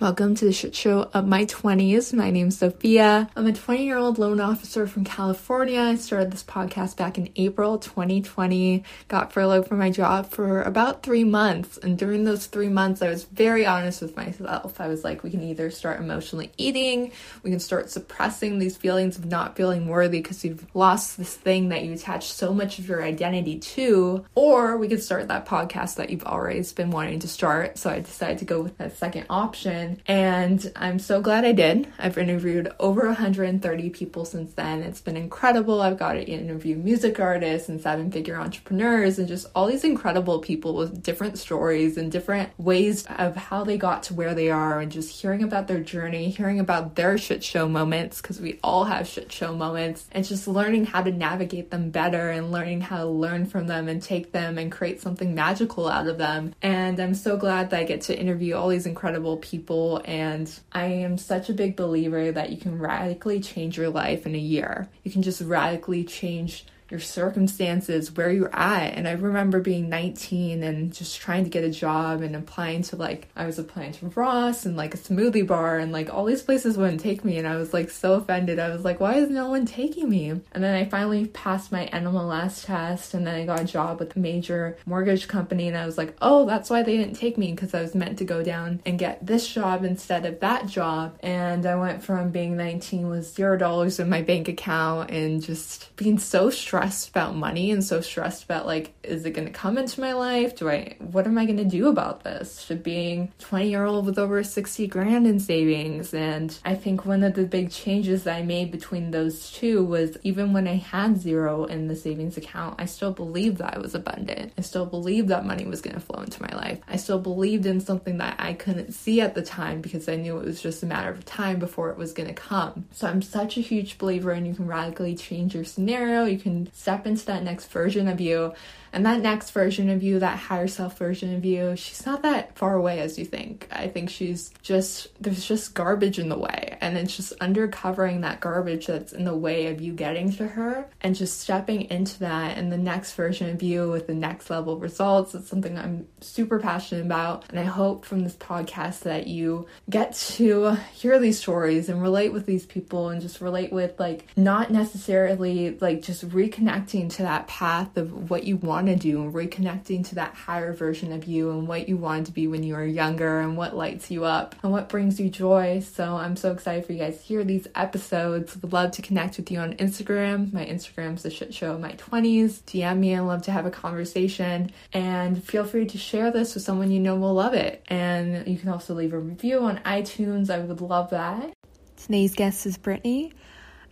Welcome to the shit show of my 20s. My name's Sophia. I'm a 20 year old loan officer from California. I started this podcast back in April 2020. Got furloughed from my job for about three months. And during those three months, I was very honest with myself. I was like, we can either start emotionally eating, we can start suppressing these feelings of not feeling worthy because you've lost this thing that you attach so much of your identity to, or we could start that podcast that you've always been wanting to start. So I decided to go with that second option and I'm so glad I did. I've interviewed over 130 people since then. It's been incredible. I've got to interview music artists and seven figure entrepreneurs and just all these incredible people with different stories and different ways of how they got to where they are and just hearing about their journey, hearing about their shit show moments because we all have shit show moments and just learning how to navigate them better and learning how to learn from them and take them and create something magical out of them. And I'm so glad that I get to interview all these incredible people and I am such a big believer that you can radically change your life in a year. You can just radically change your circumstances, where you're at. And I remember being 19 and just trying to get a job and applying to like, I was applying to Ross and like a smoothie bar and like all these places wouldn't take me. And I was like so offended. I was like, why is no one taking me? And then I finally passed my NMLS test and then I got a job with a major mortgage company. And I was like, oh, that's why they didn't take me because I was meant to go down and get this job instead of that job. And I went from being 19 with zero dollars in my bank account and just being so stressed stressed about money and so stressed about like, is it going to come into my life? Do I, what am I going to do about this? to being 20 year old with over 60 grand in savings. And I think one of the big changes that I made between those two was even when I had zero in the savings account, I still believed that I was abundant. I still believed that money was going to flow into my life. I still believed in something that I couldn't see at the time because I knew it was just a matter of time before it was going to come. So I'm such a huge believer and you can radically change your scenario. You can step into that next version of you and that next version of you, that higher self version of you, she's not that far away as you think. I think she's just, there's just garbage in the way. And it's just undercovering that garbage that's in the way of you getting to her and just stepping into that and the next version of you with the next level results. It's something I'm super passionate about. And I hope from this podcast that you get to hear these stories and relate with these people and just relate with like not necessarily like just reconnecting to that path of what you want want to do and reconnecting to that higher version of you and what you wanted to be when you were younger and what lights you up and what brings you joy. So I'm so excited for you guys to hear these episodes. Would love to connect with you on Instagram. My Instagram's the shit show of my 20s. DM me. I love to have a conversation and feel free to share this with someone you know will love it. And you can also leave a review on iTunes. I would love that. Today's guest is Brittany.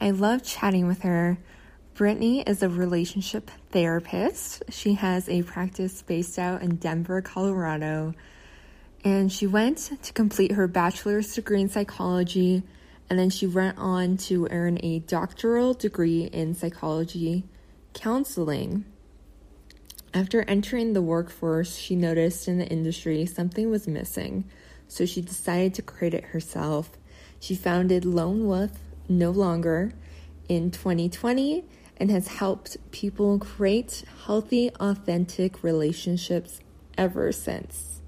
I love chatting with her. Brittany is a relationship therapist. She has a practice based out in Denver, Colorado. And she went to complete her bachelor's degree in psychology, and then she went on to earn a doctoral degree in psychology counseling. After entering the workforce, she noticed in the industry something was missing, so she decided to create it herself. She founded Lone Wolf No Longer in 2020 and has helped people create healthy, authentic relationships ever since.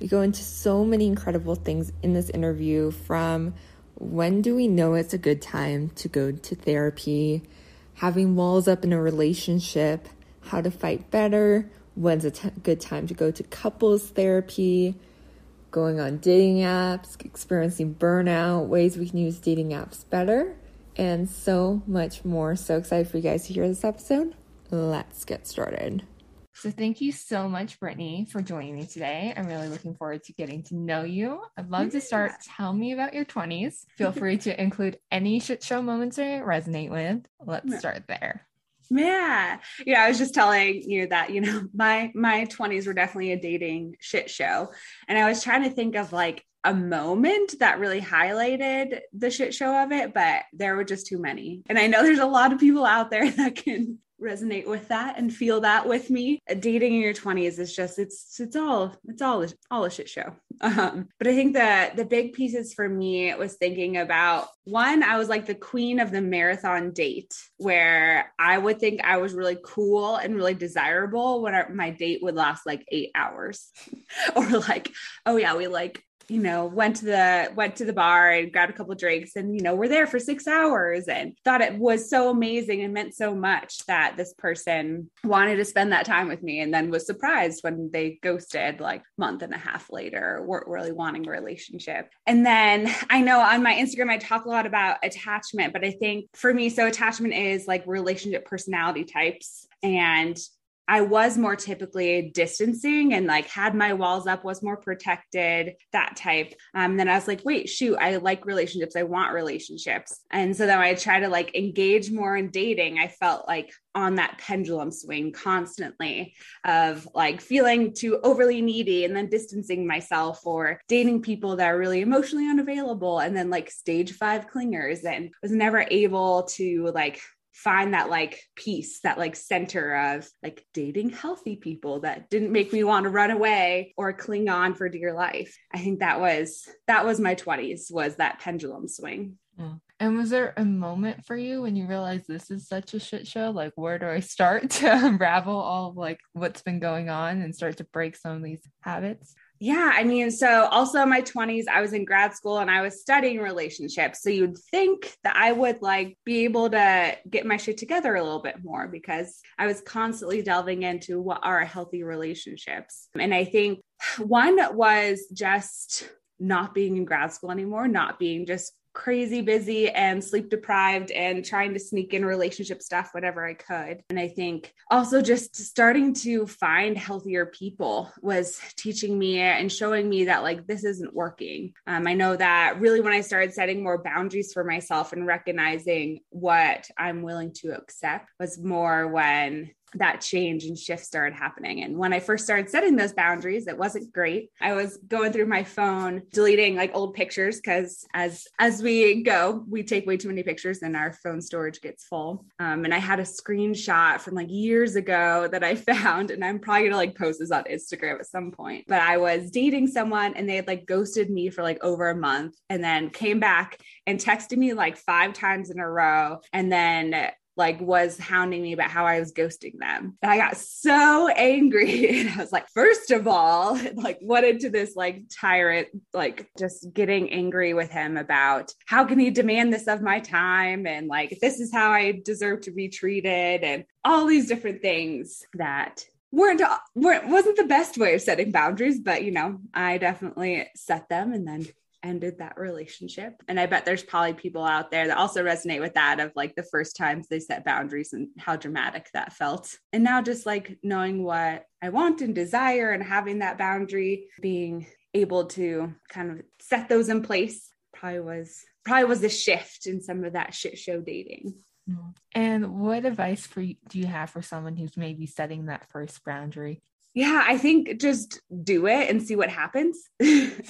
We go into so many incredible things in this interview from when do we know it's a good time to go to therapy, having walls up in a relationship, how to fight better, when's a t- good time to go to couples therapy, going on dating apps, experiencing burnout, ways we can use dating apps better and so much more. So excited for you guys to hear this episode. Let's get started. So, thank you so much, Brittany, for joining me today. I'm really looking forward to getting to know you. I'd love to start. Tell me about your 20s. Feel free to include any shit show moments you resonate with. Let's start there. Yeah. Yeah, I was just telling you that, you know, my my 20s were definitely a dating shit show. And I was trying to think of like a moment that really highlighted the shit show of it, but there were just too many. And I know there's a lot of people out there that can resonate with that and feel that with me. Dating in your 20s is just it's it's all it's all all a shit show. Um, but I think the the big pieces for me was thinking about one, I was like the queen of the marathon date where I would think I was really cool and really desirable when our, my date would last like eight hours. or like, oh yeah, we like you know, went to the went to the bar and grabbed a couple drinks and you know, we're there for 6 hours and thought it was so amazing and meant so much that this person wanted to spend that time with me and then was surprised when they ghosted like month and a half later, weren't really wanting a relationship. And then I know on my Instagram I talk a lot about attachment, but I think for me so attachment is like relationship personality types and I was more typically distancing and like had my walls up, was more protected, that type. Um, then I was like, wait, shoot, I like relationships. I want relationships. And so then I try to like engage more in dating. I felt like on that pendulum swing constantly of like feeling too overly needy and then distancing myself or dating people that are really emotionally unavailable and then like stage five clingers and was never able to like find that like peace, that like center of like dating healthy people that didn't make me want to run away or cling on for dear life. I think that was that was my 20s was that pendulum swing. Yeah. And was there a moment for you when you realized this is such a shit show? Like, where do I start to unravel all of like what's been going on and start to break some of these habits? Yeah, I mean, so also in my 20s, I was in grad school and I was studying relationships. So you'd think that I would like be able to get my shit together a little bit more because I was constantly delving into what are healthy relationships. And I think one was just not being in grad school anymore, not being just crazy busy and sleep deprived and trying to sneak in relationship stuff whatever I could. And I think also just starting to find healthier people was teaching me and showing me that like this isn't working. Um, I know that really when I started setting more boundaries for myself and recognizing what I'm willing to accept was more when that change and shift started happening. And when I first started setting those boundaries, it wasn't great. I was going through my phone, deleting like old pictures because as as we go, we take way too many pictures and our phone storage gets full. Um, and I had a screenshot from like years ago that I found, and I'm probably gonna like post this on Instagram at some point. But I was dating someone and they had like ghosted me for like over a month and then came back and texted me like five times in a row and then like was hounding me about how I was ghosting them. And I got so angry. And I was like, first of all, like went into this like tyrant, like just getting angry with him about how can he demand this of my time? And like, this is how I deserve to be treated and all these different things that weren't, weren't wasn't the best way of setting boundaries, but you know, I definitely set them and then ended that relationship. And I bet there's probably people out there that also resonate with that of like the first times they set boundaries and how dramatic that felt. And now just like knowing what I want and desire and having that boundary, being able to kind of set those in place probably was probably was a shift in some of that shit show dating. Mm-hmm. And what advice for you, do you have for someone who's maybe setting that first boundary? Yeah, I think just do it and see what happens.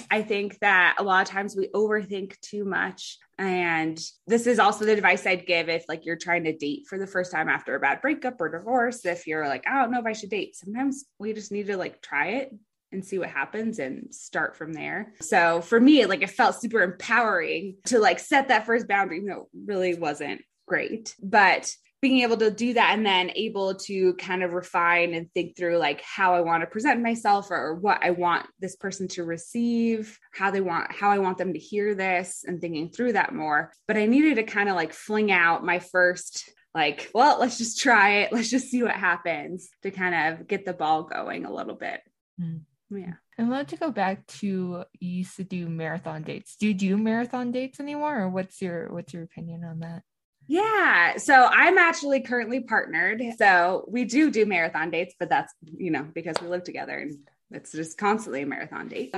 I think that a lot of times we overthink too much. And this is also the advice I'd give if like you're trying to date for the first time after a bad breakup or divorce. If you're like, I don't know if I should date, sometimes we just need to like try it and see what happens and start from there. So for me, like it felt super empowering to like set that first boundary. No, really wasn't great. But being able to do that and then able to kind of refine and think through like how I want to present myself or, what I want this person to receive, how they want, how I want them to hear this and thinking through that more. But I needed to kind of like fling out my first, like, well, let's just try it. Let's just see what happens to kind of get the ball going a little bit. Mm. Yeah. I'd love to go back to you used to do marathon dates. Do you do marathon dates anymore or what's your what's your opinion on that? Yeah. So I'm actually currently partnered. So we do do marathon dates, but that's, you know, because we live together and it's just constantly a marathon date.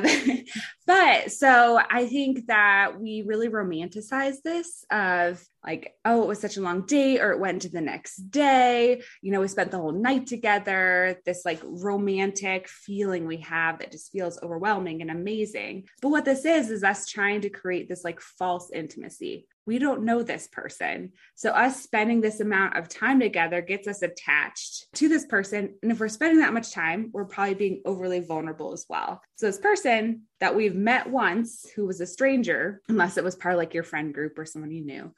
but so I think that we really romanticize this of like, oh, it was such a long date, or it went to the next day. You know, we spent the whole night together, this like romantic feeling we have that just feels overwhelming and amazing. But what this is, is us trying to create this like false intimacy we don't know this person. So, us spending this amount of time together gets us attached to this person. And if we're spending that much time, we're probably being overly vulnerable as well. So, this person that we've met once who was a stranger, unless it was part of like your friend group or someone you knew,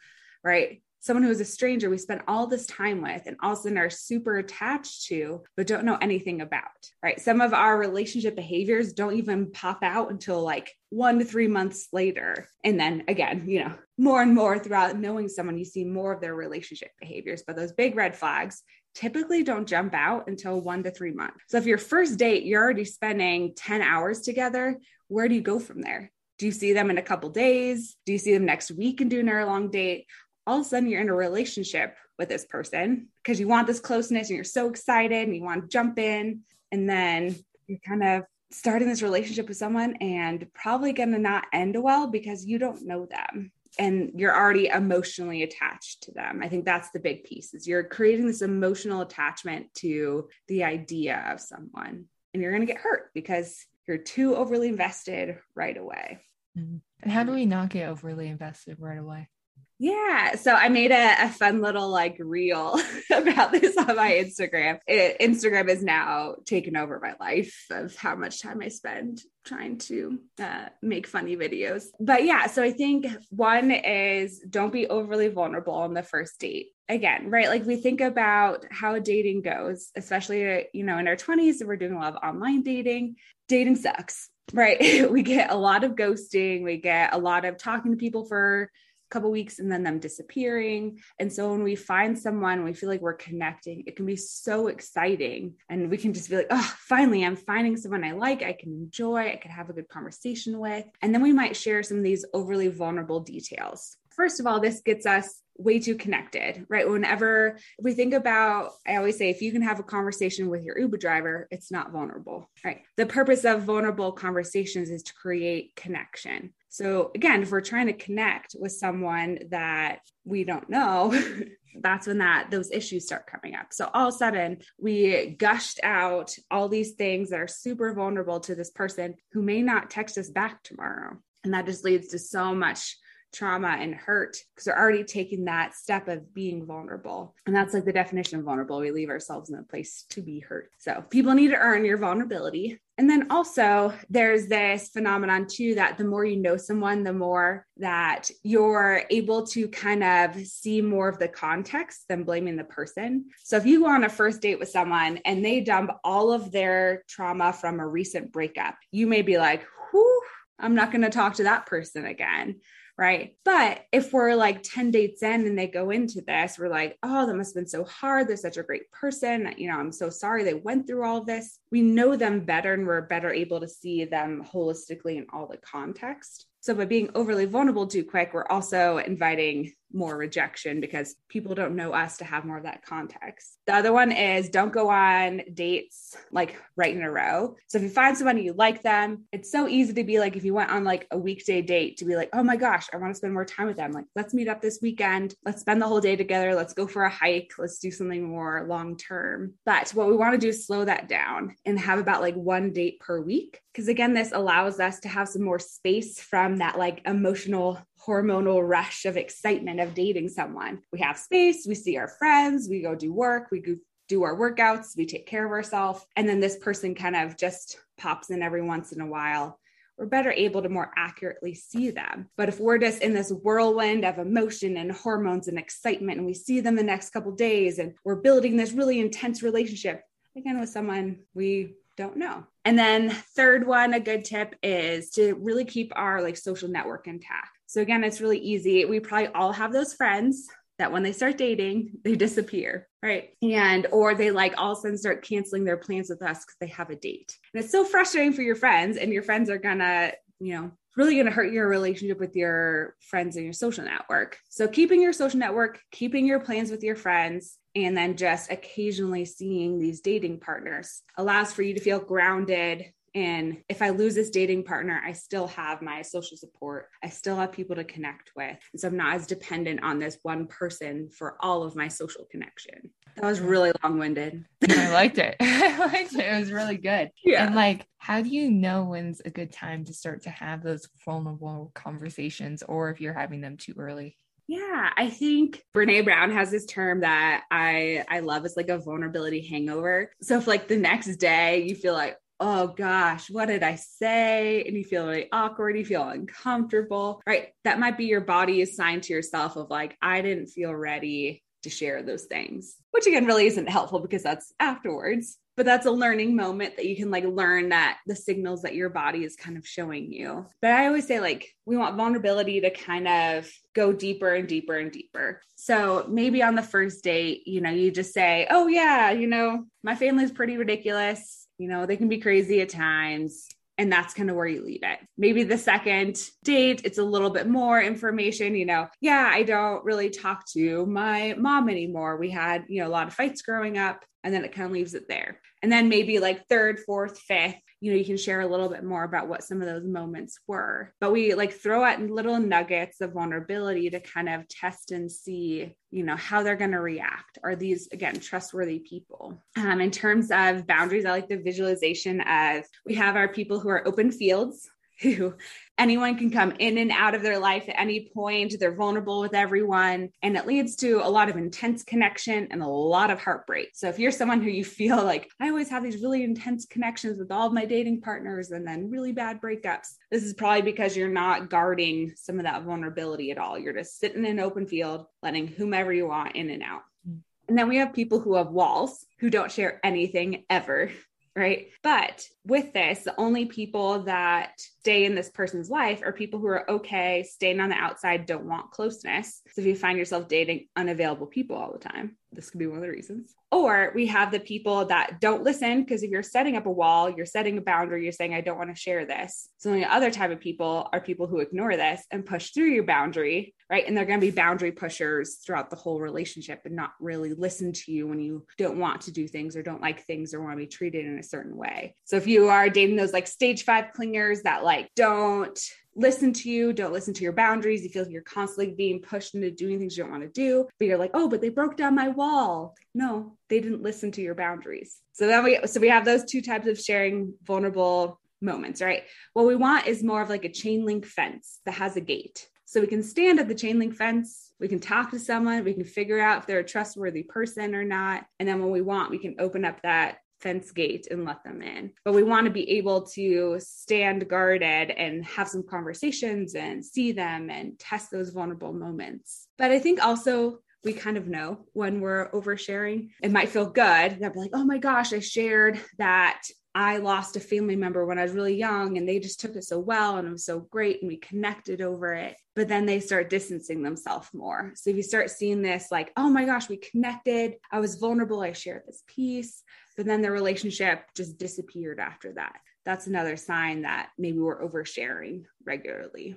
right? someone who is a stranger we spent all this time with and all of a sudden are super attached to, but don't know anything about, right? Some of our relationship behaviors don't even pop out until like one to three months later. And then again, you know, more and more throughout knowing someone, you see more of their relationship behaviors. But those big red flags typically don't jump out until one to three months. So if your first date, you're already spending 10 hours together, where do you go from there? Do you see them in a couple days? Do you see them next week and do an hour long date? All of a sudden, you're in a relationship with this person because you want this closeness and you're so excited and you want to jump in. And then you're kind of starting this relationship with someone and probably going to not end well because you don't know them and you're already emotionally attached to them. I think that's the big piece is you're creating this emotional attachment to the idea of someone and you're going to get hurt because you're too overly invested right away. Mm-hmm. And how do we not get overly invested right away? Yeah. So I made a, a fun little like reel about this on my Instagram. It, Instagram is now taken over my life of how much time I spend trying to uh, make funny videos. But yeah, so I think one is don't be overly vulnerable on the first date. Again, right? Like we think about how dating goes, especially, you know, in our 20s, we're doing a lot of online dating, dating sucks, right? we get a lot of ghosting, we get a lot of talking to people for couple weeks and then them disappearing. And so when we find someone, we feel like we're connecting, it can be so exciting. And we can just be like, oh, finally, I'm finding someone I like, I can enjoy, I can have a good conversation with. And then we might share some of these overly vulnerable details. First of all, this gets us way too connected, right? Whenever we think about, I always say, if you can have a conversation with your Uber driver, it's not vulnerable, right? The purpose of vulnerable conversations is to create connection. So, again, if we're trying to connect with someone that we don't know, that's when that those issues start coming up. So all of a sudden, we gushed out all these things that are super vulnerable to this person who may not text us back tomorrow. And that just leads to so much trauma and hurt because they're already taking that step of being vulnerable. And that's like the definition of vulnerable. We leave ourselves in a place to be hurt. So people need to earn your vulnerability. And then also, there's this phenomenon too that the more you know someone, the more that you're able to kind of see more of the context than blaming the person. So, if you go on a first date with someone and they dump all of their trauma from a recent breakup, you may be like, whew, I'm not going to talk to that person again right? But if we're like 10 dates in and they go into this, we're like, oh, that must have been so hard. They're such a great person. You know, I'm so sorry they went through all this. We know them better and we're better able to see them holistically in all the context. So by being overly vulnerable too quick, we're also inviting more rejection because people don't know us to have more of that context. The other one is don't go on dates like right in a row. So if you find somebody you like them, it's so easy to be like if you went on like a weekday date to be like, "Oh my gosh, I want to spend more time with them. Like, let's meet up this weekend. Let's spend the whole day together. Let's go for a hike. Let's do something more long term." But what we want to do is slow that down and have about like one date per week because again this allows us to have some more space from that like emotional hormonal rush of excitement of dating someone we have space we see our friends we go do work we go do our workouts we take care of ourselves and then this person kind of just pops in every once in a while we're better able to more accurately see them. But if we're just in this whirlwind of emotion and hormones and excitement, and we see them the next couple days, and we're building this really intense relationship again with someone we don't know. And then third one, a good tip is to really keep our like social network intact. So again, it's really easy. We probably all have those friends that when they start dating, they disappear, right? And or they like all of a sudden start canceling their plans with us because they have a date. And it's so frustrating for your friends, and your friends are gonna, you know, really to hurt your relationship with your friends and your social network. So, keeping your social network, keeping your plans with your friends, and then just occasionally seeing these dating partners allows for you to feel grounded and if I lose this dating partner, I still have my social support. I still have people to connect with. And so I'm not as dependent on this one person for all of my social connection. That was really long winded. I liked it. I liked it. It was really good. Yeah. And like, how do you know when's a good time to start to have those vulnerable conversations or if you're having them too early? Yeah, I think Brene Brown has this term that I I love. It's like a vulnerability hangover. So if like the next day you feel like, oh gosh, what did I say? And you feel really awkward, you feel uncomfortable, right? That might be your body assigned to yourself of like, I didn't feel ready to share those things, which again really isn't helpful because that's afterwards but that's a learning moment that you can like learn that the signals that your body is kind of showing you. But I always say like we want vulnerability to kind of go deeper and deeper and deeper. So maybe on the first date, you know, you just say, "Oh yeah, you know, my family's pretty ridiculous. You know, they can be crazy at times." and that's kind of where you leave it. Maybe the second date, it's a little bit more information, you know. Yeah, I don't really talk to my mom anymore. We had, you know, a lot of fights growing up, and then it kind of leaves it there. And then maybe like third, fourth, fifth, you know, you can share a little bit more about what some of those moments were. But we like throw out little nuggets of vulnerability to kind of test and see, you know, how they're going to react. Are these, again, trustworthy people? Um, in terms of boundaries, I like the visualization of we have our people who are open fields who anyone can come in and out of their life at any point. They're vulnerable with everyone, and it leads to a lot of intense connection and a lot of heartbreak. So, if you're someone who you feel like, I always have these really intense connections with all of my dating partners and then really bad breakups, this is probably because you're not guarding some of that vulnerability at all. You're just sitting in an open field, letting whomever you want in and out. Mm. And then we have people who have walls who don't share anything ever right? But with this, the only people that stay in this person's life are people who are okay staying on the outside, don't want closeness. So if you find yourself dating unavailable people all the time, this could be one of the reasons. Or we have the people that don't listen because if you're setting up a wall, you're setting a boundary, you're saying, I don't want to share this. So the other type of people are people who ignore this and push through your boundary, right? And they're going to be boundary pushers throughout the whole relationship and not really listen to you when you don't want to do things or don't like things or want to be treated in a certain way. So if you are dating those like stage five clingers that like don't listen to you, don't listen to your boundaries. You feel like you're constantly being pushed into doing things you don't want to do, but you're like, oh, but they broke down my wall. No, they didn't listen to your boundaries. So then we so we have those two types of sharing vulnerable moments, right? What we want is more of like a chain link fence that has a gate. So we can stand at the chain link fence, we can talk to someone, we can figure out if they're a trustworthy person or not. And then when we want, we can open up that fence gate and let them in. But we want to be able to stand guarded and have some conversations and see them and test those vulnerable moments. But I think also we kind of know when we're oversharing. It might feel good that we're like, oh my gosh, I shared that I lost a family member when I was really young and they just took it so well and it was so great and we connected over it. But then they start distancing themselves more. So if you start seeing this, like, oh my gosh, we connected, I was vulnerable, I shared this piece, but then the relationship just disappeared after that. That's another sign that maybe we're oversharing regularly.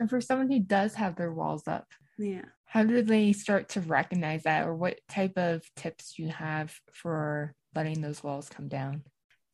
And for someone who does have their walls up, yeah. How do they start to recognize that or what type of tips do you have for letting those walls come down?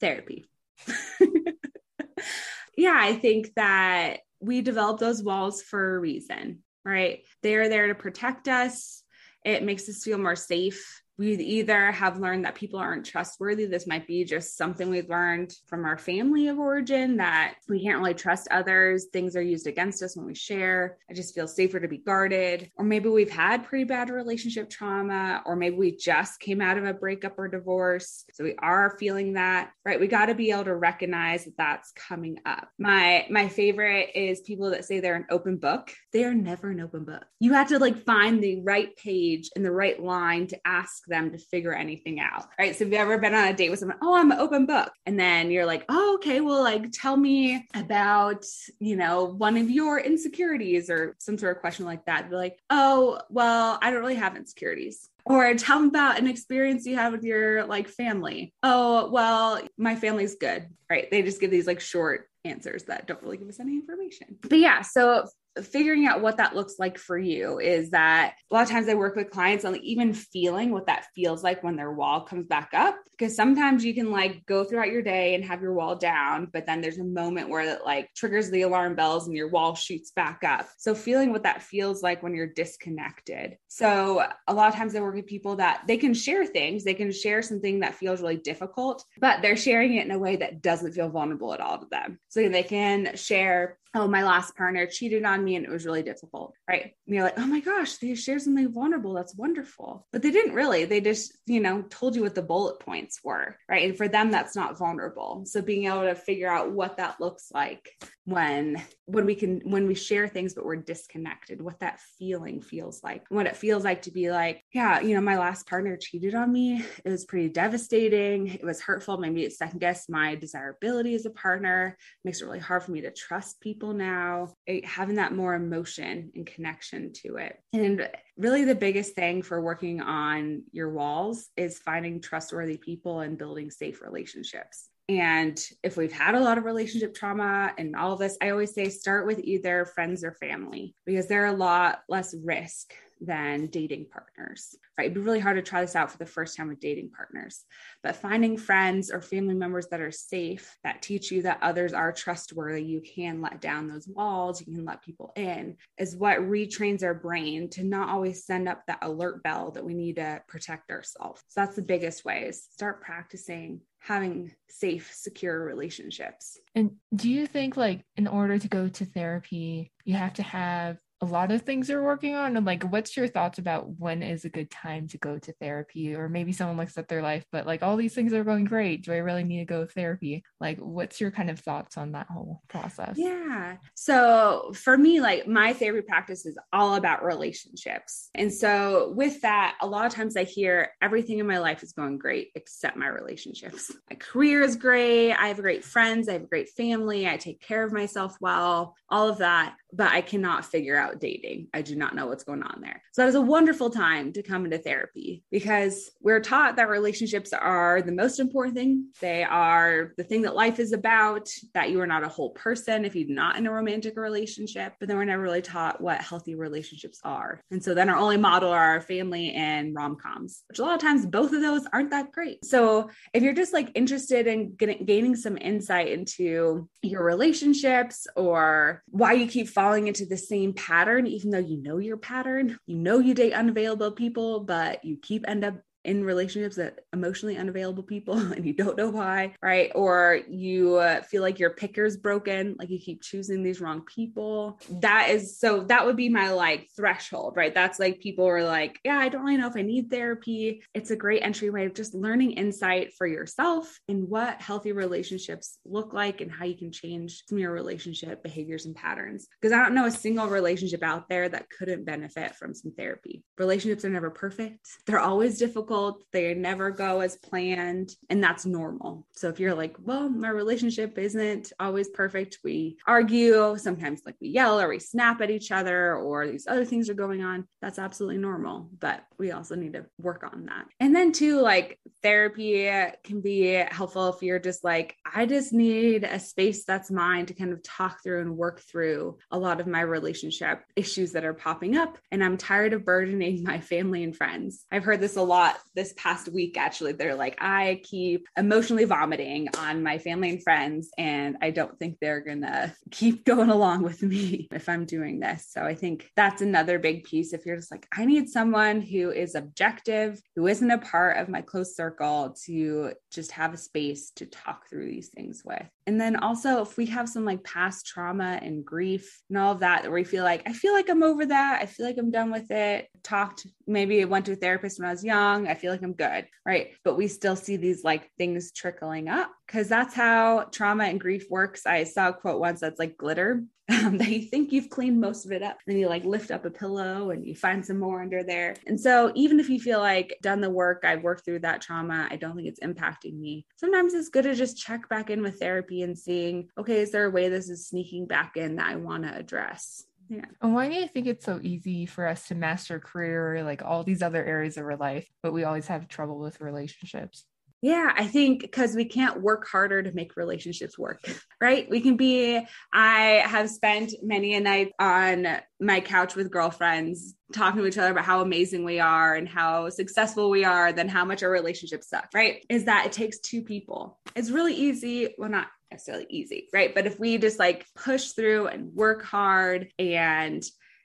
Therapy. yeah, I think that we develop those walls for a reason, right? They're there to protect us. It makes us feel more safe we either have learned that people aren't trustworthy. This might be just something we've learned from our family of origin that we can't really trust others. Things are used against us when we share. I just feel safer to be guarded. Or maybe we've had pretty bad relationship trauma, or maybe we just came out of a breakup or divorce. So we are feeling that, right? We got to be able to recognize that that's coming up. My my favorite is people that say they're an open book. They are never an open book. You have to like find the right page and the right line to ask them to figure anything out. Right. So, have you ever been on a date with someone? Oh, I'm an open book. And then you're like, oh, okay, well, like tell me about, you know, one of your insecurities or some sort of question like that. They're like, oh, well, I don't really have insecurities or tell them about an experience you have with your like family. Oh, well, my family's good. Right. They just give these like short answers that don't really give us any information. But yeah, so figuring out what that looks like for you is that a lot of times I work with clients on even feeling what that feels like when their wall comes back up. Because sometimes you can like go throughout your day and have your wall down, but then there's a moment where that like triggers the alarm bells and your wall shoots back up. So feeling what that feels like when you're disconnected. So a lot of times I work with people that they can share things, they can share something that feels really difficult, but they're sharing it in a way that doesn't feel vulnerable at all to them. So they can share oh, my last partner cheated on me and it was really difficult, right? And you're like, oh my gosh, they shared something vulnerable. That's wonderful. But they didn't really. They just, you know, told you what the bullet points were, right? And for them, that's not vulnerable. So being able to figure out what that looks like when when we can when we share things but we're disconnected what that feeling feels like what it feels like to be like yeah you know my last partner cheated on me it was pretty devastating it was hurtful maybe it second guessed my desirability as a partner it makes it really hard for me to trust people now eh, having that more emotion and connection to it. And really the biggest thing for working on your walls is finding trustworthy people and building safe relationships. And if we've had a lot of relationship trauma and all of this, I always say start with either friends or family because they're a lot less risk than dating partners, right? It'd be really hard to try this out for the first time with dating partners, but finding friends or family members that are safe, that teach you that others are trustworthy, you can let down those walls, you can let people in, is what retrains our brain to not always send up that alert bell that we need to protect ourselves. So that's the biggest way is start practicing having safe, secure relationships. And do you think, like, in order to go to therapy, you have to have a lot of things you're working on and like what's your thoughts about when is a good time to go to therapy? Or maybe someone looks at their life but like all these things are going great. Do i really need to go to therapy? Like what's your kind of thoughts on that whole process? Yeah. So for me like my therapy practice is all about relationships. And so with that a lot of times i hear everything in my life is going great except my relationships. My career is great. I have great friends. I have a great family. I take care of myself well. All of that but i cannot figure out dating. I do not know what's going on there. So that is a wonderful time to come into therapy because we're taught that relationships are the most important thing. They are the thing that life is about, that you are not a whole person if you're not in a romantic relationship. But then we're never really taught what healthy relationships are. And so then our only model are our family and rom coms, which a lot of times both of those aren't that great. So if you're just like interested in getting, gaining some insight into your relationships or why you keep falling into the same pattern even though you know your pattern, you know you date unavailable people, but you keep end up in relationships that emotionally unavailable people and you don't know why, right? Or you uh, feel like your picker's broken, like you keep choosing these wrong people. That is so that would be my like threshold, right? That's like people are like, yeah, I don't really know if I need therapy. It's a great entryway of just learning insight for yourself and what healthy relationships look like and how you can change some of your relationship behaviors and patterns. Because I don't know a single relationship out there that couldn't benefit from some therapy. Relationships are never perfect. They're always difficult difficult. They never go as planned, and that's normal. So if you're like, well, my relationship isn't always perfect, we argue, sometimes like we yell or we snap at each other, or these other things are going on, that's absolutely normal. But we also need to work on that. And then, too, like therapy can be helpful if you're just like, I just need a space that's mine to kind of talk through and work through a lot of my relationship issues that are popping up. And I'm tired of burdening my family and friends. I've heard this a lot this past week actually they're like i keep emotionally vomiting on my family and friends and i don't think they're gonna keep going along with me if i'm doing this. So i think that's another big piece. If you're just like i need someone who is objective who isn't a part of my close circle to just have a space to talk through these things with. And then also if we have some like past trauma and grief and all of that where we feel like i feel like i'm over that. I feel like i'm done with it. Talked maybe went to a therapist when I was young. I feel like I'm good. Right. But we still see these like things trickling up because that's how trauma and grief works. I saw a quote once that's like glitter. Um, that you think you've cleaned most of it up. Then you like lift up a pillow and you find some more under there. And so even if you feel like done the work, I've worked through that trauma, I don't think it's impacting me. Sometimes it's good to just check back in with therapy and seeing, okay, is there a way this is sneaking back in that I want to address? Yeah. And why do you think it's so easy for us to master career, like all these other areas of our life, but we always have trouble with relationships? Yeah, I think because we can't work harder to make relationships work, right? We can be, I have spent many a night on my couch with girlfriends talking to each other about how amazing we are and how successful we are, then how much our relationships suck, right? Is that it takes two people. It's really easy. Well, not necessarily easy, right? But if we just like push through and work hard and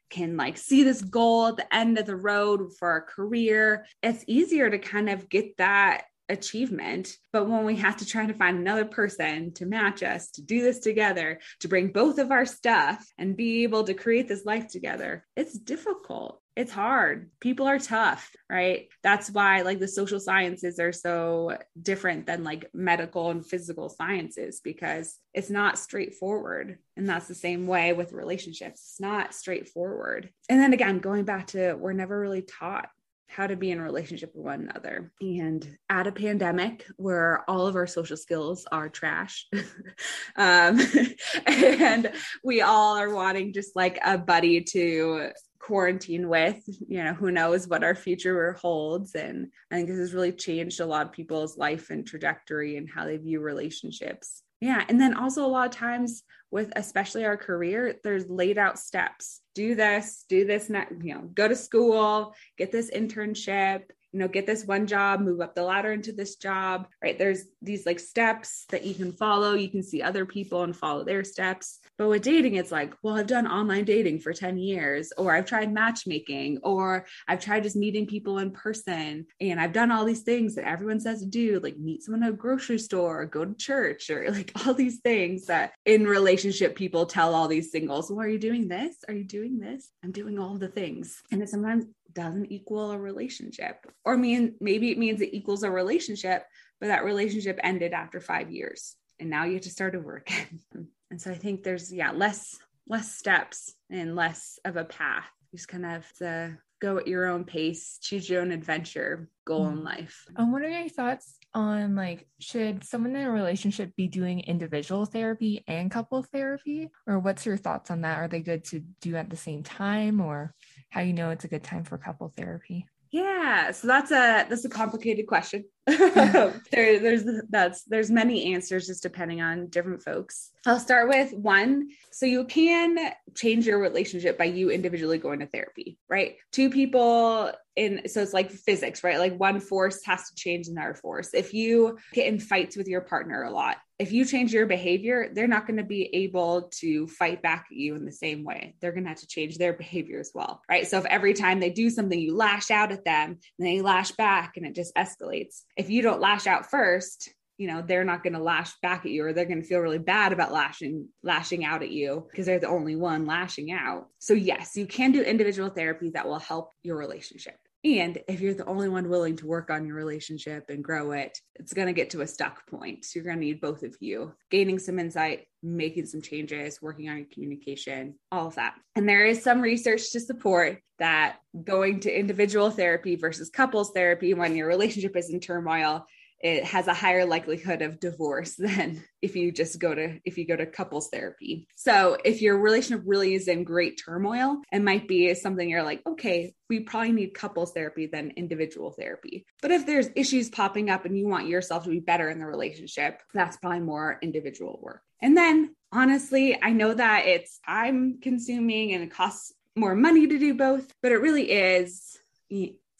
can like see this goal at the end of the road for our career, it's easier to kind of get that achievement. But when we have to try to find another person to match us, to do this together, to bring both of our stuff and be able to create this life together, it's difficult it's hard. People are tough, right? That's why like the social sciences are so different than like medical and physical sciences because it's not straightforward. And that's the same way with relationships. It's not straightforward. And then again, going back to we're never really taught how to be in relationship with one another. And at a pandemic where all of our social skills are trash, um, and we all are wanting just like a buddy to quarantine with you know who knows what our future holds. And i think this has really changed a lot of people's life and trajectory and how they view relationships. Yeah and then also a lot of times with especially our career there's laid out steps. Do this do this you know go to school get this internship you know, get this one job, move up the ladder into this job, right? There's these like steps that you can follow. You can see other people and follow their steps. But with dating, it's like, well, I've done online dating for 10 years, or I've tried matchmaking, or I've tried just meeting people in person. And I've done all these things that everyone says to do, like meet someone at a grocery store, or go to church, or like all these things that in relationship people tell all these singles, well, are you doing this? Are you doing this? I'm doing all the things. And sometimes doesn't equal a relationship. Or mean maybe it means it equals a relationship, but that relationship ended after five years and now you have to start over again. and so I think there's yeah, less less steps and less of a path. You just kind of have to go at your own pace, choose your own adventure, goal mm. in life. Um, what are your thoughts on like should someone in a relationship be doing individual therapy and couple therapy? Or what's your thoughts on that? Are they good to do at the same time or how you know it's a good time for couple therapy? Yeah, so that's a that's a complicated question. there, there's that's there's many answers just depending on different folks. I'll start with one. So you can change your relationship by you individually going to therapy, right? Two people in so it's like physics, right? Like one force has to change another force. If you get in fights with your partner a lot, if you change your behavior, they're not going to be able to fight back at you in the same way. They're going to have to change their behavior as well, right? So if every time they do something, you lash out at them and they lash back and it just escalates. If you don't lash out first, you know they're not going to lash back at you or they're going to feel really bad about lashing lashing out at you because they're the only one lashing out so yes you can do individual therapy that will help your relationship and if you're the only one willing to work on your relationship and grow it, it's going to get to a stuck point. So you're going to need both of you gaining some insight, making some changes, working on your communication, all of that. And there is some research to support that going to individual therapy versus couples therapy when your relationship is in turmoil it has a higher likelihood of divorce than if you just go to if you go to couples therapy. So if your relationship really is in great turmoil, it might be something you're like, okay, we probably need couples therapy than individual therapy. But if there's issues popping up and you want yourself to be better in the relationship, that's probably more individual work. And then honestly, I know that it's time consuming and it costs more money to do both, but it really is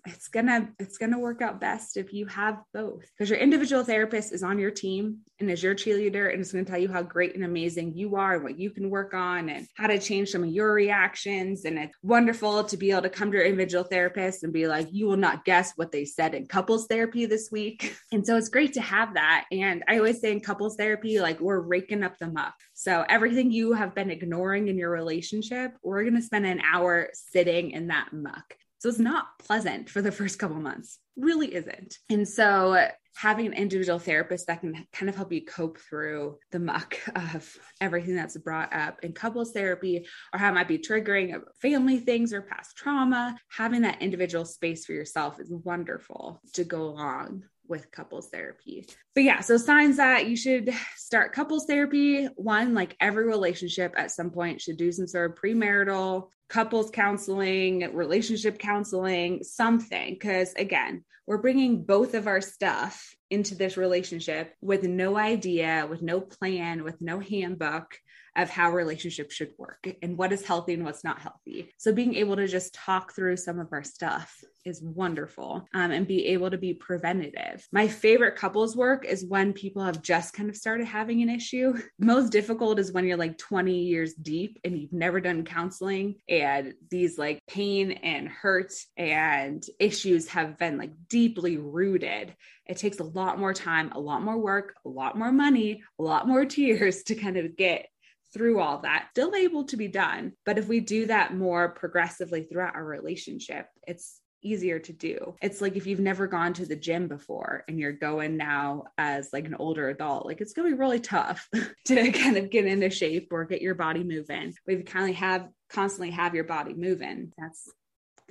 it's gonna it's gonna work out best if you have both because your individual therapist is on your team and is your cheerleader and it's going to tell you how great and amazing you are and what you can work on and how to change some of your reactions. And it's wonderful to be able to come to your individual therapist and be like you will not guess what they said in couples therapy this week. And so it's great to have that. And i always say in couples therapy like we're raking up the muck. So everything you have been ignoring in your relationship we're to spend an hour sitting in that muck so it's not pleasant for the first couple months, really isn't. And so having an individual therapist that can kind of help you cope through the muck of everything that's brought up in couples therapy or how it might be triggering family things or past trauma, having that individual space for yourself is wonderful to go along with couples therapy. But yeah, so signs that you should start couples therapy. One, like every relationship at some point should do some sort of premarital couples counseling, relationship counseling, something. Because again, we're bringing both of our stuff into this relationship with no idea, with no plan, with no handbook of how relationships should work and what is healthy and what's not healthy. So being able to just talk through some of our stuff is wonderful um, and be able to be preventative. My favorite couples work is when people have just kind of started having an issue. Most difficult is when you're like 20 years deep and you've never done counseling and these like pain and hurt and issues have been like deeply rooted. It takes a lot more time, a lot more work, a lot more money, a lot more tears to kind of get through all that, still able to be done. But if we do that more progressively throughout our relationship, it's easier to do. It's like if you've never gone to the gym before and you're going now as like an older adult, like it's going to be really tough to kind of get into shape or get your body moving. You kind of have constantly have your body moving, that's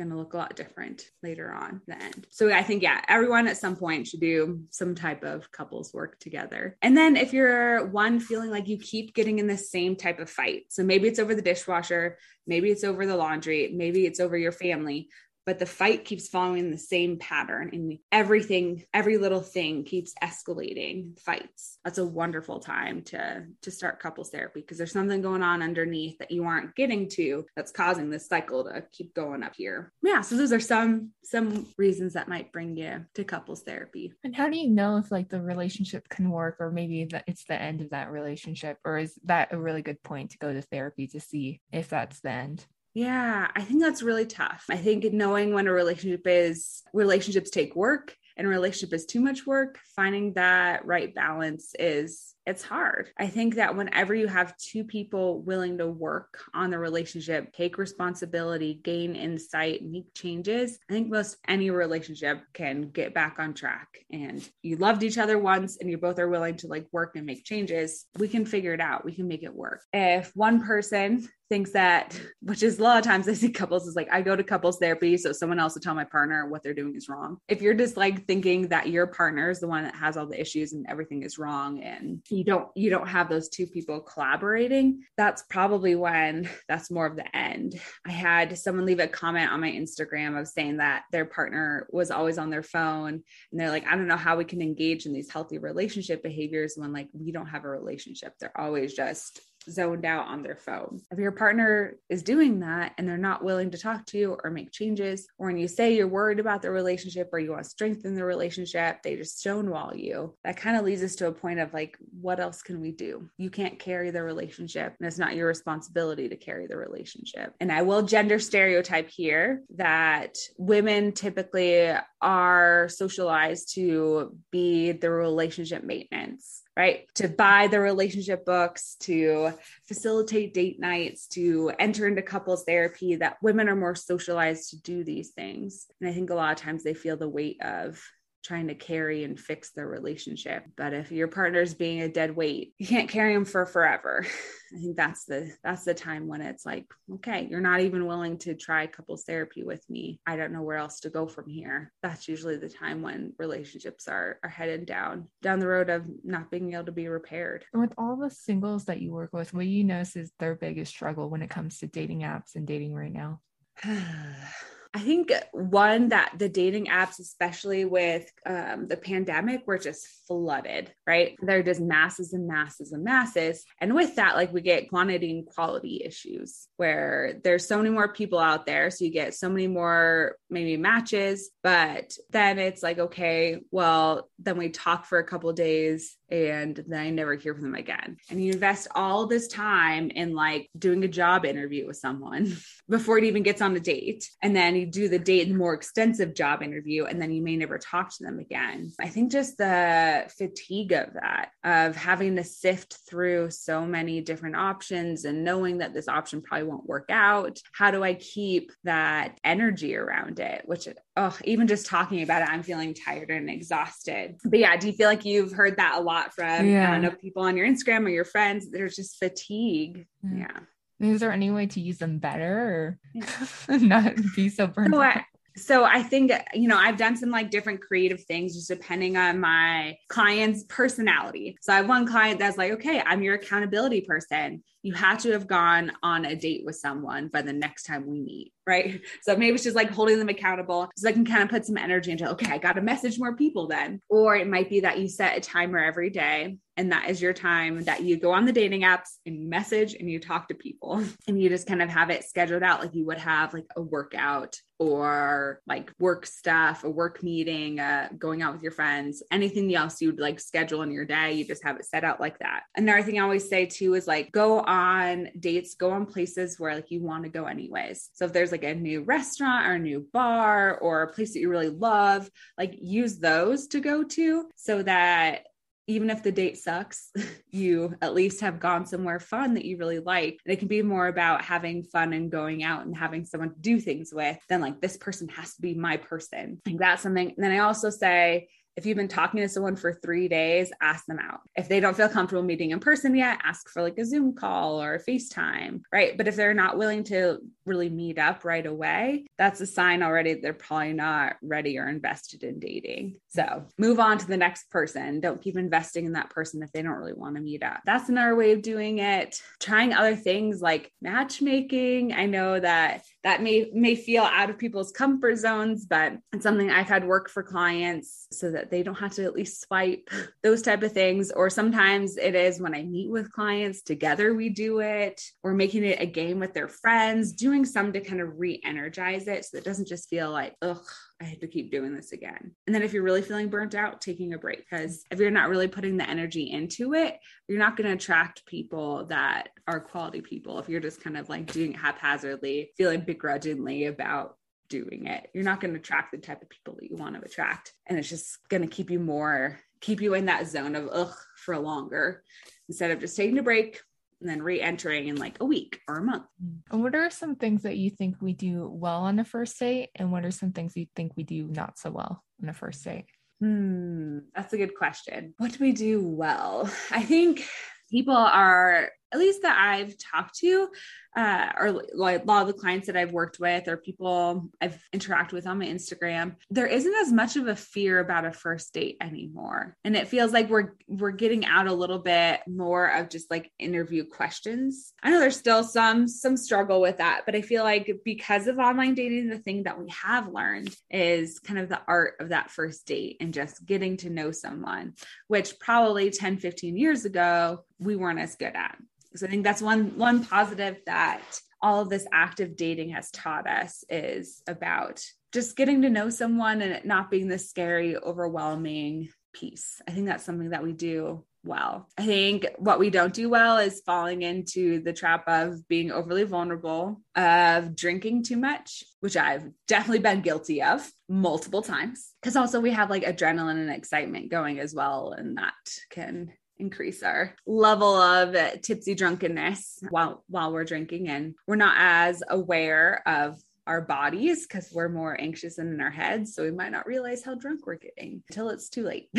going to look a lot different later on the end. So I think, yeah, everyone at some point should do some type of couples work together. And then if you're one feeling like you keep getting in the same type of fight, so maybe it's over the dishwasher, maybe it's over the laundry, maybe it's over your family, but the fight keeps following the same pattern and everything every little thing keeps escalating fights. That's a wonderful time to to start couples therapy because there's something going on underneath that you aren't getting to that's causing this cycle to keep going up here. Yeah so those are some some reasons that might bring you to couples therapy. And how do you know if like the relationship can work or maybe that it's the end of that relationship or is that a really good point to go to therapy to see if that's the end yeah, I think that's really tough. I think knowing when a relationship is relationships take work and relationship is too much work, finding that right balance is it's hard. I think that whenever you have two people willing to work on the relationship, take responsibility, gain insight, make changes, I think most any relationship can get back on track. And you loved each other once and you both are willing to like work and make changes, we can figure it out. We can make it work. If one person thinks that, which is a lot of times I see couples is like, I go to couples therapy. So someone else will tell my partner what they're doing is wrong. If you're just like thinking that your partner is the one that has all the issues and everything is wrong and you don't you don't have those two people collaborating that's probably when that's more of the end. I had someone leave a comment on my instagram of saying that their partner was always on their phone and they're like i don't know how we can engage in these healthy relationship behaviors when like we don't have a relationship. They're always just zoned out on their phone. If your partner is doing that and they're not willing to talk to you or make changes, or when you say you're worried about the relationship or you want to strengthen the relationship, they just stonewall you. That kind of leads us to a point of like, what else can we do? You can't carry the relationship, and it's not your responsibility to carry the relationship. And I will gender stereotype here that women typically are socialized to be the relationship maintenance right? To buy the relationship books, to facilitate date nights, to enter into couples therapy, that women are more socialized to do these things. And I think a lot of times they feel the weight of trying to carry and fix their relationship. But if your partner's being a dead weight, you can't carry them for forever. I think that's the that's the time when it's like, okay, you're not even willing to try couples therapy with me. I don't know where else to go from here. That's usually the time when relationships are are headed down down the road of not being able to be repaired. And with all the singles that you work with, what you notice is their biggest struggle when it comes to dating apps and dating right now? I think one that the dating apps, especially with um, the pandemic, were just flooded, right? They're just masses and masses and masses. And with that, like we get quantity and quality issues where there's so many more people out there. So you get so many more maybe matches, but then it's like, okay, well, then we talk for a couple days and then I never hear from them again. And you invest all this time in like doing a job interview with someone before it even gets on a date. And then you do the date and more extensive job interview, and then you may never talk to them again. I think just the fatigue of that, of having to sift through so many different options and knowing that this option probably won't work out. How do I keep that energy around it? Which, oh, even just talking about it, I'm feeling tired and exhausted. But yeah, do you feel like you've heard that a lot from yeah. I know people on your Instagram or your friends? There's just fatigue. yeah. yeah. Is there any way to use them better or not be so burned so I, so I think you know I've done some like different creative things just depending on my client's personality. So I have one client that's like, okay, I'm your accountability person you have to have gone on a date with someone by the next time we meet, right? So maybe it's just like holding them accountable so I can kind of put some energy into, okay, I got to message more people then. Or it might be that you set a timer every day and that is your time that you go on the dating apps and you message and you talk to people and you just kind of have it scheduled out like you would have like a workout or like work stuff, a work meeting, uh, going out with your friends, anything else you'd like schedule in your day, you just have it set out like that. Another thing I always say too is like go on dates, go on places where like you want to go anyways. So if there's like a new restaurant or a new bar or a place that you really love, like use those to go to so that even if the date sucks, you at least have gone somewhere fun that you really like. And it can be more about having fun and going out and having someone to do things with than like this person has to be my person. Like that's something. And then I also say, if you've been talking to someone for three days, ask them out. If they don't feel comfortable meeting in person yet, ask for like a Zoom call or a FaceTime, right? But if they're not willing to really meet up right away, that's a sign already they're probably not ready or invested in dating. So move on to the next person. Don't keep investing in that person if they don't really want to meet up. That's another way of doing it. Trying other things like matchmaking. I know that that may may feel out of people's comfort zones, but it's something I've had work for clients so that they don't have to at least swipe those type of things. Or sometimes it is when I meet with clients together, we do it, or making it a game with their friends, doing some to kind of re-energize it so it doesn't just feel like, ugh, I have to keep doing this again. And then if you're really feeling burnt out, taking a break. Because if you're not really putting the energy into it, you're not going to attract people that are quality people. If you're just kind of like doing it haphazardly, feeling begrudgingly about doing it. You're not going to attract the type of people that you want to attract. And it's just going to keep you more, keep you in that zone of ugh for longer instead of just taking a break and then re-entering in like a week or a month. And what are some things that you think we do well on a first date? And what are some things you think we do not so well on a first date? Hmm, that's a good question. What do we do well? I think people are at least that I've talked to, uh, or like a lot of the clients that I've worked with, or people I've interacted with on my Instagram, there isn't as much of a fear about a first date anymore, and it feels like we're we're getting out a little bit more of just like interview questions. I know there's still some some struggle with that, but I feel like because of online dating, the thing that we have learned is kind of the art of that first date and just getting to know someone, which probably 10, 15 years ago we weren't as good at. So I think that's one one positive that all of this active dating has taught us is about just getting to know someone and it not being this scary, overwhelming piece. I think that's something that we do well. I think what we don't do well is falling into the trap of being overly vulnerable, of drinking too much, which I've definitely been guilty of multiple times. Because also we have like adrenaline and excitement going as well, and that can increase our level of tipsy drunkenness while while we're drinking. And we're not as aware of our bodies because we're more anxious and in our heads. So we might not realize how drunk we're getting until it's too late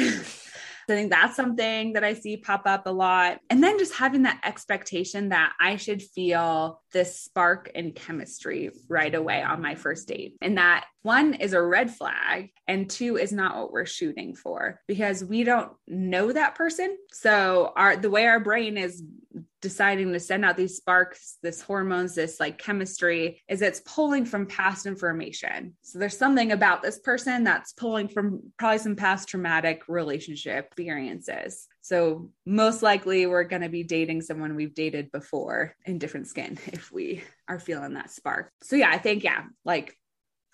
I think that's something that I see pop up a lot. And then just having that expectation that I should feel this spark in chemistry right away on my first date. And that one is a red flag, and two is not what we're shooting for because we don't know that person. So our the way our brain is deciding to send out these sparks, this hormones, this like chemistry, is it's pulling from past information. So there's something about this person that's pulling from probably some past traumatic relationship experiences. So most likely we're going to be dating someone we've dated before in different skin if we are feeling that spark. So yeah, I think yeah, like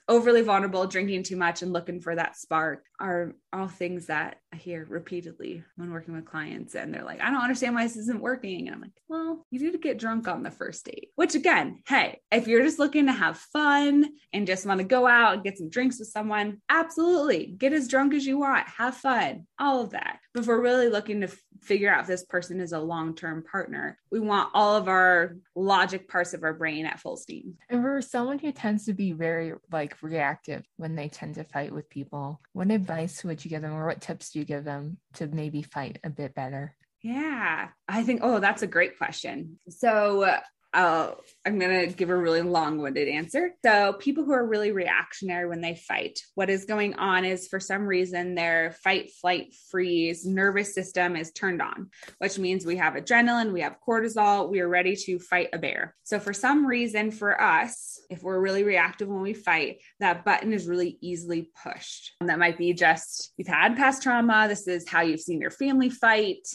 overly vulnerable, drinking too much, and looking for that spark are all things that I hear repeatedly when working with clients. And they're like, I don't understand why this isn't working. And I'm like, well, you did get drunk on the first date, which again, hey, if you're just looking to have fun and just want to go out and get some drinks with someone, absolutely get as drunk as you want, have fun, all of that. But if we're really looking to f- figure out if this person is a long term partner, we want all of our logic parts of our brain at full steam. And for someone who tends to be very like reactive when they tend to fight with people, what advice would you give them or what tips do you give them to maybe fight a bit better? Yeah, I think, oh, that's a great question. So, I'll, I'm going to give a really long winded answer. So, people who are really reactionary when they fight, what is going on is for some reason their fight, flight, freeze nervous system is turned on, which means we have adrenaline, we have cortisol, we are ready to fight a bear. So, for some reason, for us, if we're really reactive when we fight, that button is really easily pushed. And that might be just you've had past trauma, this is how you've seen your family fight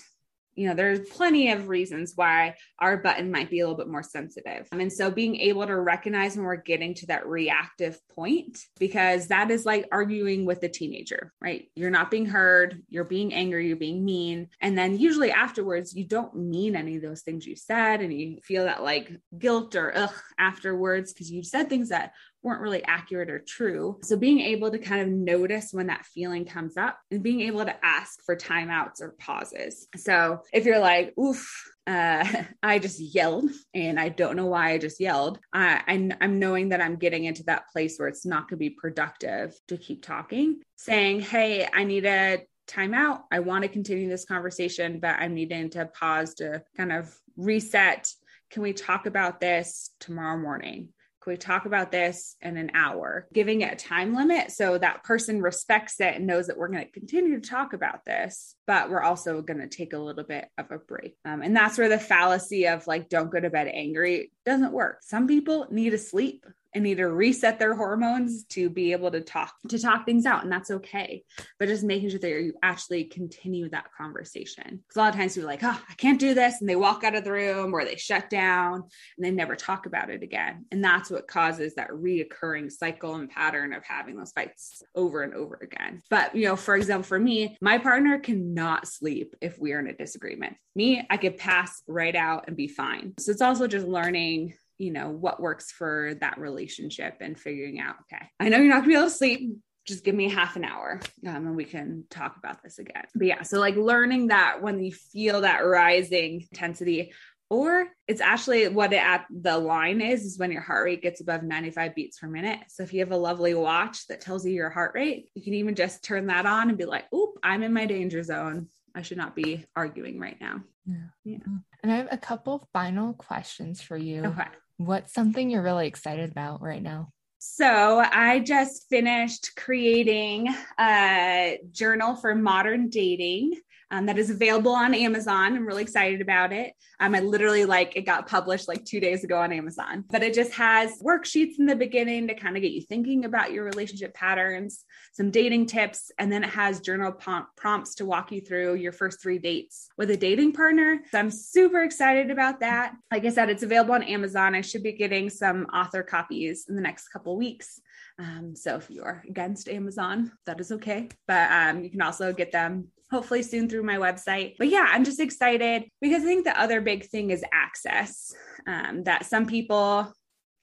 you know, there's plenty of reasons why our button might be a little bit more sensitive. Um, And so being able to recognize when we're getting to that reactive point, because that is like arguing with a teenager, right? You're not being heard, you're being angry, you're being mean. And then usually afterwards, you don't mean any of those things you said, and you feel that like guilt or ugh afterwards because you said things that weren't really accurate or true. So being able to kind of notice when that feeling comes up and being able to ask for timeouts or pauses. So if you're like, oof, uh, I just yelled and I don't know why I just yelled. I, I'm, I'm knowing that I'm getting into that place where it's not going to be productive to keep talking, saying, Hey, I need a timeout. I want to continue this conversation, but I'm needing to pause to kind of reset. Can we talk about this tomorrow morning? We talk about this in an hour? Giving it a time limit so that person respects it and knows that we're going to continue to talk about this, but we're also going to take a little bit of a break. Um, and that's where the fallacy of like, don't go to bed angry doesn't work. Some people need to sleep and need to reset their hormones to be able to talk to talk things out and that's okay. But just making sure that you actually continue that conversation. Because a lot of times people are like oh i can't do this and they walk out of the room or they shut down and they never talk about it again. And that's what causes that reoccurring cycle and pattern of having those fights over and over again. But you know for example for me my partner cannot sleep if we are in a disagreement. Me i could pass right out and be fine. So it's also just learning you know, what works for that relationship and figuring out, okay, I know you're not gonna be able to sleep. Just give me half an hour um, and we can talk about this again. But yeah, so like learning that when you feel that rising intensity, or it's actually what it at the line is is when your heart rate gets above 95 beats per minute so if you have a lovely watch that tells you your heart rate you can even just turn that on and be like oop i'm in my danger zone i should not be arguing right now yeah, yeah. and i have a couple final questions for you okay What's something you're really excited about right now? So, I just finished creating a journal for modern dating um, that is available on Amazon. I'm really excited about it. Um, I literally like it got published like two days ago on Amazon, but it just has worksheets in the beginning to kind of get you thinking about your relationship patterns, some dating tips, and then it has journal prompts to walk you through your first three dates with a dating partner. So I'm super excited about that. Like I said, it's available on Amazon. I should be getting some author copies in the next couple weeks. Um, so if you're against Amazon, that is okay. But um, you can also get them hopefully soon through my website. But yeah, I'm just excited because I think the other big thing is access. Um, that some people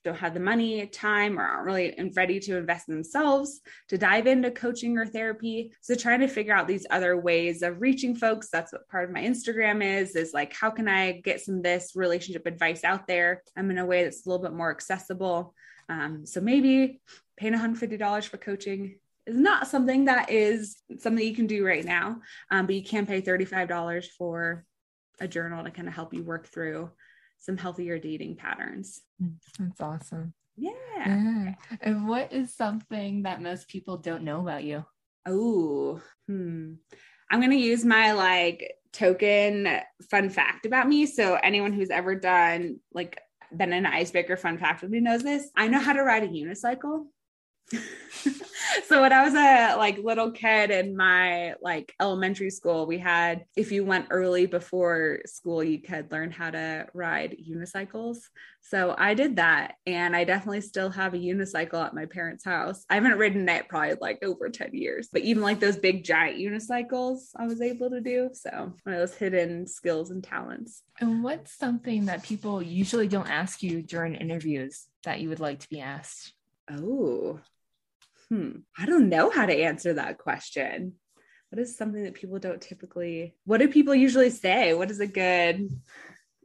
don't have the money, time, or aren't really ready to invest in themselves to dive into coaching or therapy. So trying to figure out these other ways of reaching folks. That's what part of my Instagram is, is like, how can I get some of this relationship advice out there? I'm in a way that's a little bit more accessible. Um, so maybe paying $150 for coaching is not something that is something you can do right now, um, but you can pay $35 for a journal to kind of help you work through some healthier dating patterns. Mm, that's awesome. Yeah. yeah. And what is something that most people don't know about you? Oh, hmm. I'm going to use my like token fun fact about me. So anyone who's ever done like been an icebreaker fun fact with me knows this. I know how to ride a unicycle. so when I was a like little kid in my like elementary school, we had if you went early before school, you could learn how to ride unicycles. So I did that, and I definitely still have a unicycle at my parents' house. I haven't ridden it probably like over ten years, but even like those big giant unicycles, I was able to do. So one of those hidden skills and talents. And what's something that people usually don't ask you during interviews that you would like to be asked? Oh, hmm, I don't know how to answer that question. What is something that people don't typically, what do people usually say? What is a good,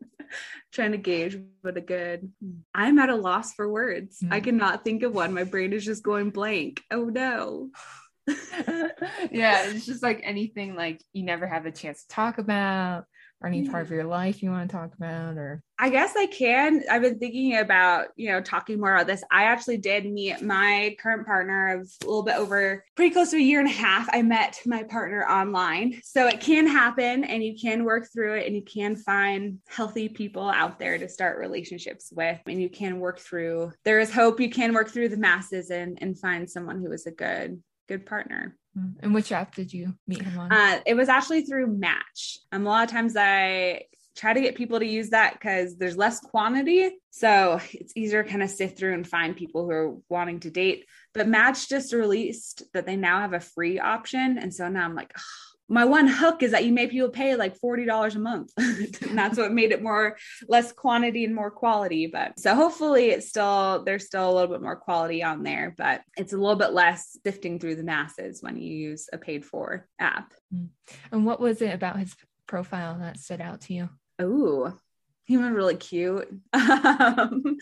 trying to gauge what a good, I'm at a loss for words. Mm-hmm. I hmm. cannot think of one. My brain is just going blank. Oh no. yeah, it's just like anything like you never have a chance to talk about or any part of your life you want to talk about or I guess I can. I've been thinking about, you know, talking more about this. I actually did meet my current partner of a little bit over pretty close to a year and a half. I met my partner online. So it can happen and you can work through it and you can find healthy people out there to start relationships with. And you can work through, there is hope you can work through the masses and, and find someone who is a good, good partner. Mm. and which app did you meet him on? Uh, it was actually through Match. Um, a lot of times I try to get people to use that because there's less quantity. So it's easier to kind of sift through and find people who are wanting to date. But Match just released that they now have a free option. And so now I'm like, my one hook is that you make people pay like $40 a month. and that's what made it more less quantity and more quality. But so hopefully it's still there's still a little bit more quality on there, but it's a little bit less sifting through the masses when you use a paid for app. Mm. And what was it about his profile that stood out to you? Oh, he was really cute. Um,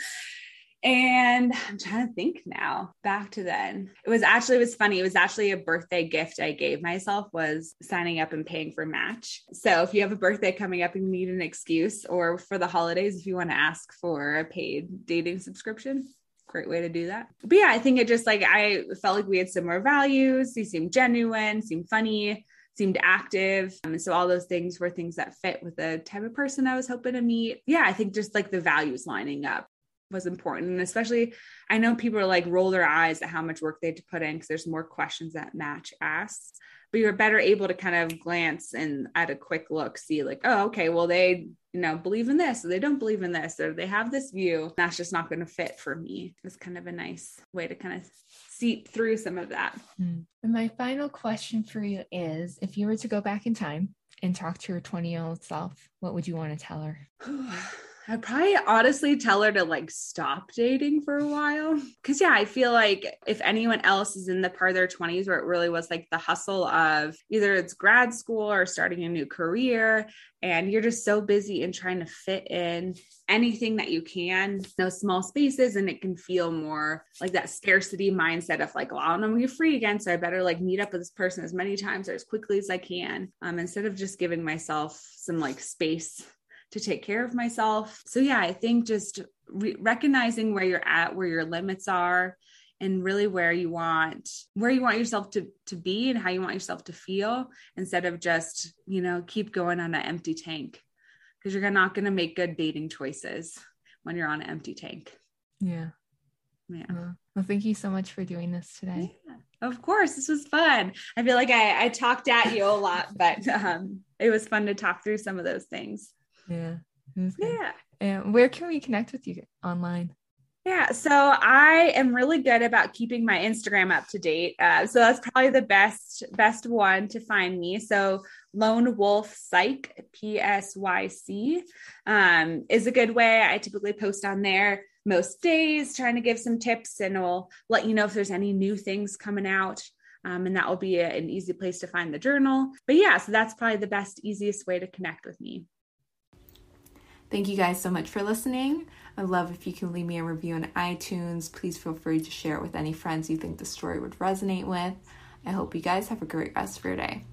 and I'm trying to think now back to then. It was actually it was funny. It was actually a birthday gift I gave myself was signing up and paying for match. So if you have a birthday coming up and you need an excuse or for the holidays if you want to ask for a paid dating subscription, great way to do that. But yeah, I think it just like I felt like we had similar values. He seemed genuine, seemed funny seemed active. Um, so all those things were things that fit with the type of person I was hoping to meet. Yeah, I think just like the values lining up was important. And especially, I know people are like roll their eyes at how much work they had to put in because there's more questions that match asks. But you're better able to kind of glance and at a quick look, see like, oh, okay, well, they, you know, believe in this, or they don't believe in this, or they have this view. That's just not going to fit for me. It's kind of a nice way to kind of seep through some of that. Hmm. And my final question for you is if you were to go back in time and talk to your 20 year old self, what would you want to tell her? I'd probably honestly tell her to like stop dating for a while. Cause yeah, I feel like if anyone else is in the part of their 20s where it really was like the hustle of either it's grad school or starting a new career, and you're just so busy in trying to fit in anything that you can, those small spaces, and it can feel more like that scarcity mindset of like, well, I don't know when you're free again, so I better like meet up with this person as many times or as quickly as I can. Um, instead of just giving myself some like space to take care of myself. So, yeah, I think just re- recognizing where you're at, where your limits are, and really where you want where you want yourself to to be and how you want yourself to feel instead of just you know keep going on an empty tank. Because you're not going to make good dating choices when you're on an empty tank. Yeah. Yeah. Well thank you so much for doing this today. Yeah, of course this was fun. I feel like i i talked at you a lot but um it was fun to talk through some of those things yeah. Yeah. And where can we connect with you online? Yeah, so I am really good about keeping my Instagram up to date. Uh, so that's probably the best best one to find me. So Lone Wolf Psych P S Y C um, is a good way. I typically post on there most days, trying to give some tips, and will let you know if there's any new things coming out. Um, and that will be a, an easy place to find the journal. But yeah, so that's probably the best, easiest way to connect with me. Thank you guys so much for listening. I'd love if you can leave me a review on iTunes. Please feel free to share it with any friends you think the story would resonate with. I hope you guys have a great rest of your day.